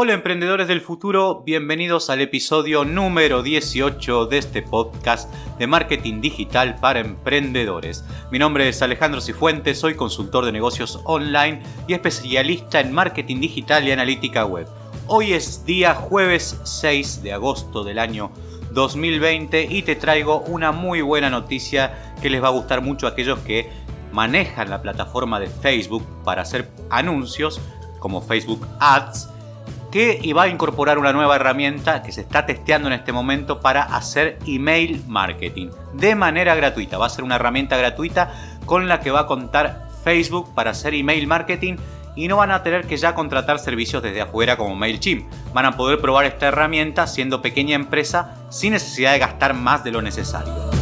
Hola emprendedores del futuro, bienvenidos al episodio número 18 de este podcast de marketing digital para emprendedores. Mi nombre es Alejandro Cifuentes, soy consultor de negocios online y especialista en marketing digital y analítica web. Hoy es día jueves 6 de agosto del año 2020 y te traigo una muy buena noticia que les va a gustar mucho a aquellos que manejan la plataforma de Facebook para hacer anuncios como Facebook Ads que va a incorporar una nueva herramienta que se está testeando en este momento para hacer email marketing de manera gratuita. Va a ser una herramienta gratuita con la que va a contar Facebook para hacer email marketing y no van a tener que ya contratar servicios desde afuera como MailChimp. Van a poder probar esta herramienta siendo pequeña empresa sin necesidad de gastar más de lo necesario.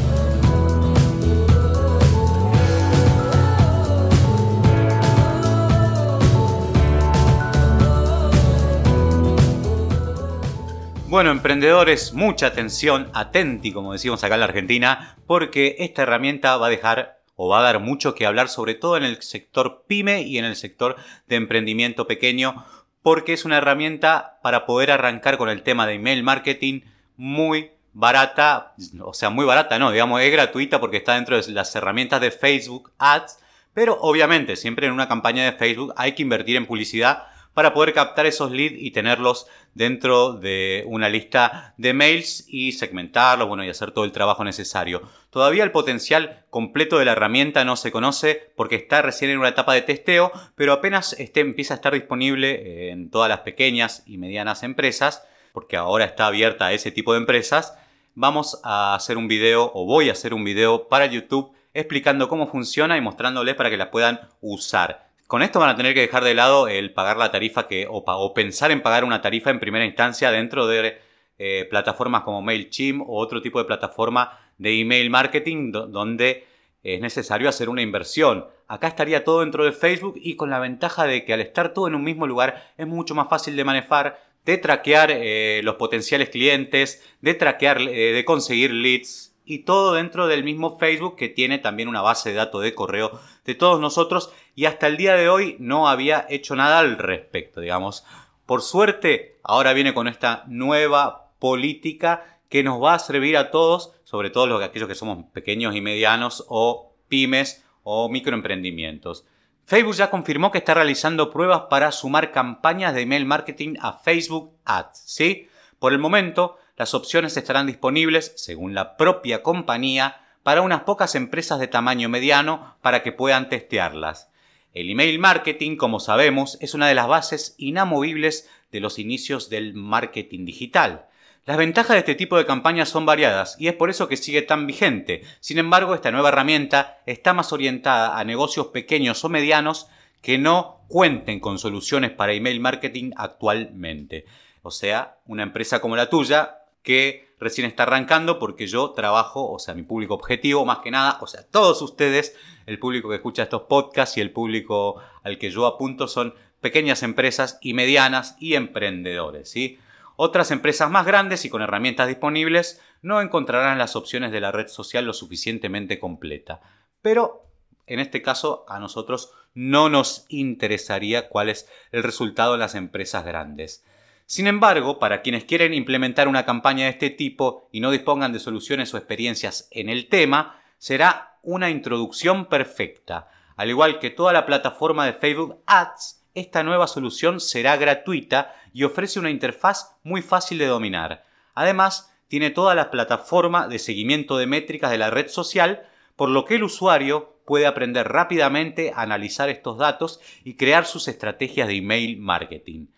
Bueno, emprendedores, mucha atención, atenti, como decimos acá en la Argentina, porque esta herramienta va a dejar o va a dar mucho que hablar, sobre todo en el sector pyme y en el sector de emprendimiento pequeño, porque es una herramienta para poder arrancar con el tema de email marketing muy barata, o sea, muy barata, no, digamos, es gratuita porque está dentro de las herramientas de Facebook Ads, pero obviamente siempre en una campaña de Facebook hay que invertir en publicidad para poder captar esos leads y tenerlos dentro de una lista de mails y segmentarlos, bueno, y hacer todo el trabajo necesario. Todavía el potencial completo de la herramienta no se conoce porque está recién en una etapa de testeo, pero apenas este empieza a estar disponible en todas las pequeñas y medianas empresas, porque ahora está abierta a ese tipo de empresas, vamos a hacer un video o voy a hacer un video para YouTube explicando cómo funciona y mostrándoles para que la puedan usar. Con esto van a tener que dejar de lado el pagar la tarifa que, o, pensar en pagar una tarifa en primera instancia dentro de eh, plataformas como MailChimp o otro tipo de plataforma de email marketing donde es necesario hacer una inversión. Acá estaría todo dentro de Facebook y con la ventaja de que al estar todo en un mismo lugar es mucho más fácil de manejar, de traquear eh, los potenciales clientes, de traquear, eh, de conseguir leads y todo dentro del mismo Facebook que tiene también una base de datos de correo de todos nosotros y hasta el día de hoy no había hecho nada al respecto, digamos. Por suerte, ahora viene con esta nueva política que nos va a servir a todos, sobre todo los, aquellos que somos pequeños y medianos o pymes o microemprendimientos. Facebook ya confirmó que está realizando pruebas para sumar campañas de email marketing a Facebook Ads, ¿sí? Por el momento, las opciones estarán disponibles, según la propia compañía, para unas pocas empresas de tamaño mediano para que puedan testearlas. El email marketing, como sabemos, es una de las bases inamovibles de los inicios del marketing digital. Las ventajas de este tipo de campañas son variadas y es por eso que sigue tan vigente. Sin embargo, esta nueva herramienta está más orientada a negocios pequeños o medianos que no cuenten con soluciones para email marketing actualmente. O sea, una empresa como la tuya que recién está arrancando porque yo trabajo, o sea, mi público objetivo más que nada, o sea, todos ustedes, el público que escucha estos podcasts y el público al que yo apunto son pequeñas empresas y medianas y emprendedores, ¿sí? Otras empresas más grandes y con herramientas disponibles no encontrarán las opciones de la red social lo suficientemente completa. Pero en este caso a nosotros no nos interesaría cuál es el resultado en las empresas grandes. Sin embargo, para quienes quieren implementar una campaña de este tipo y no dispongan de soluciones o experiencias en el tema, será una introducción perfecta. Al igual que toda la plataforma de Facebook Ads, esta nueva solución será gratuita y ofrece una interfaz muy fácil de dominar. Además, tiene toda la plataforma de seguimiento de métricas de la red social, por lo que el usuario puede aprender rápidamente a analizar estos datos y crear sus estrategias de email marketing.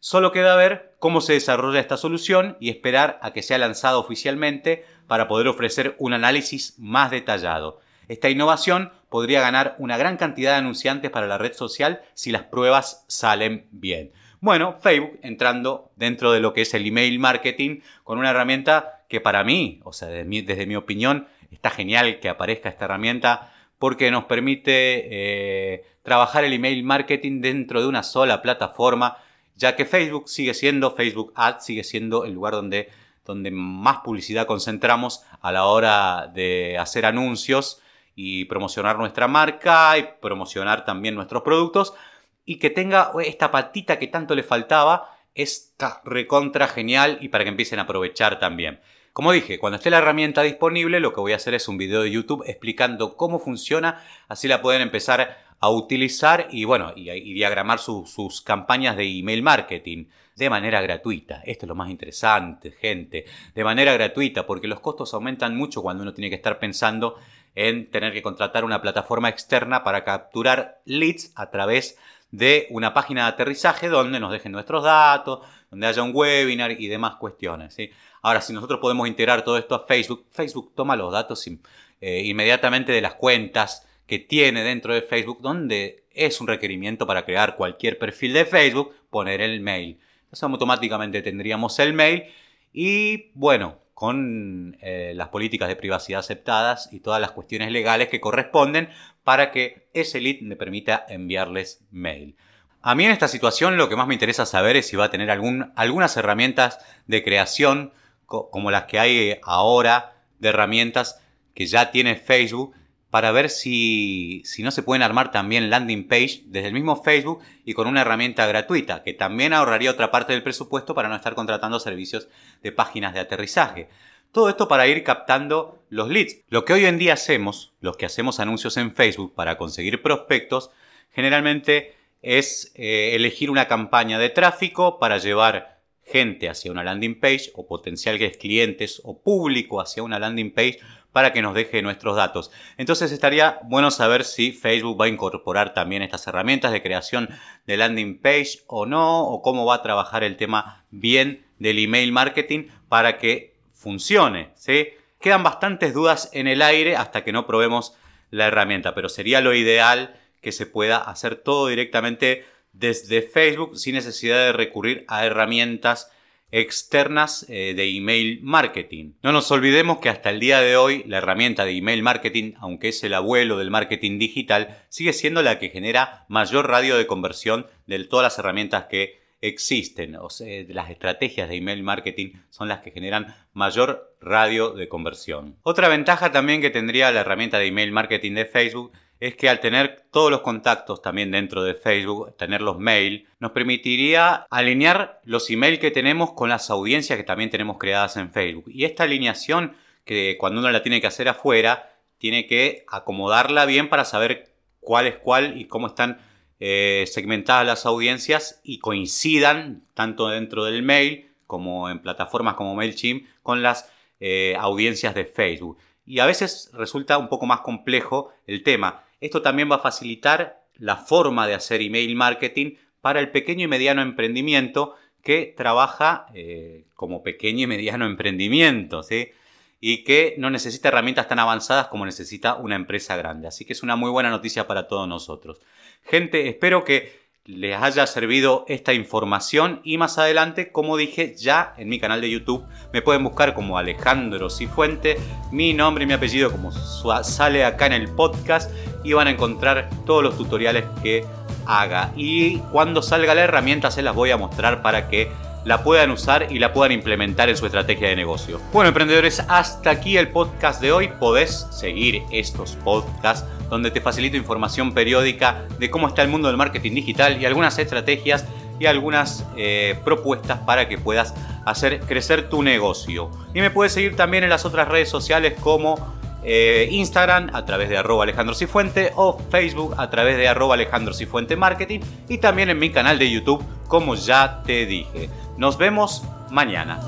Solo queda ver cómo se desarrolla esta solución y esperar a que sea lanzada oficialmente para poder ofrecer un análisis más detallado. Esta innovación podría ganar una gran cantidad de anunciantes para la red social si las pruebas salen bien. Bueno, Facebook entrando dentro de lo que es el email marketing con una herramienta que para mí, o sea, desde mi, opinión, está genial que aparezca esta herramienta porque nos permite eh, trabajar el email marketing dentro de una sola plataforma ya que Facebook sigue siendo, Facebook Ads sigue siendo el lugar donde, donde más publicidad concentramos a la hora de hacer anuncios y promocionar nuestra marca y promocionar también nuestros productos. Y que tenga esta patita que tanto le faltaba está recontra genial y para que empiecen a aprovechar también. Como dije, cuando esté la herramienta disponible, lo que voy a hacer es un video de YouTube explicando cómo funciona, así la pueden empezar a utilizar y bueno, y, diagramar sus campañas de email marketing de manera gratuita. Esto es lo más interesante, gente, de manera gratuita, porque los costos aumentan mucho cuando uno tiene que estar pensando en tener que contratar una plataforma externa para capturar leads a través de una página de aterrizaje donde nos dejen nuestros datos, donde haya un webinar y demás cuestiones. ¿sí? Ahora, si nosotros podemos integrar todo esto a Facebook, Facebook toma los datos eh, inmediatamente de las cuentas que tiene dentro de Facebook, donde es un requerimiento para crear cualquier perfil de Facebook, poner el mail. Entonces automáticamente tendríamos el mail y bueno, con eh, las políticas de privacidad aceptadas y todas las cuestiones legales que corresponden para que ese lead me permita enviarles mail. A mí en esta situación lo que más me interesa saber es si va a tener algún, algunas herramientas de creación como las que hay ahora de herramientas que ya tiene Facebook para ver si, si, no se pueden armar también landing page desde el mismo Facebook y con una herramienta gratuita, que también ahorraría otra parte del presupuesto para no estar contratando servicios de páginas de aterrizaje. Todo esto para ir captando los leads. Lo que hoy en día hacemos, los que hacemos anuncios en Facebook para conseguir prospectos, generalmente es eh, elegir una campaña de tráfico para llevar gente hacia una landing page o potenciales clientes o público hacia una landing page para que nos deje nuestros datos. Entonces estaría bueno saber si Facebook va a incorporar también estas herramientas de creación de landing page o no, o cómo va a trabajar el tema bien del email marketing para que funcione. ¿sí? Quedan bastantes dudas en el aire hasta que no probemos la herramienta, pero sería lo ideal que se pueda hacer todo directamente desde Facebook sin necesidad de recurrir a herramientas externas eh, de email marketing. No nos olvidemos que hasta el día de hoy la herramienta de email marketing, aunque es el abuelo del marketing digital, sigue siendo la que genera mayor radio de conversión de todas las herramientas que existen. O sea, las estrategias de email marketing son las que generan mayor radio de conversión. Otra ventaja también que tendría la herramienta de email marketing de Facebook es que al tener todos los contactos también dentro de Facebook, tener los mail, nos permitiría alinear los emails que tenemos con las audiencias que también tenemos creadas en Facebook. Y esta alineación, que cuando uno la tiene que hacer afuera, tiene que acomodarla bien para saber cuál es cuál y cómo están eh, segmentadas las audiencias y coincidan tanto dentro del mail como en plataformas como MailChimp con las eh, audiencias de Facebook. Y a veces resulta un poco más complejo el tema. Esto también va a facilitar la forma de hacer email marketing para el pequeño y mediano emprendimiento que trabaja eh, como pequeño y mediano emprendimiento, ¿sí? Y que no necesita herramientas tan avanzadas como necesita una empresa grande. Así que es una muy buena noticia para todos nosotros. Gente, espero que les haya servido esta información y más adelante, como dije, ya en mi canal de YouTube me pueden buscar como Alejandro Cifuente, mi nombre y mi apellido como sale acá en el podcast y van a encontrar todos los tutoriales que haga. Y cuando salga la herramienta se las voy a mostrar para que la puedan usar y la puedan implementar en su estrategia de negocio. Bueno, emprendedores, hasta aquí el podcast de hoy. Podés seguir estos podcasts donde te facilito información periódica de cómo está el mundo del marketing digital y algunas estrategias y algunas eh, propuestas para que puedas hacer crecer tu negocio. Y me puedes seguir también en las otras redes sociales como eh, Instagram a través de arroba Alejandro Cifuente o Facebook a través de arroba Alejandro Marketing y también en mi canal de YouTube como ya te dije. Nos vemos mañana.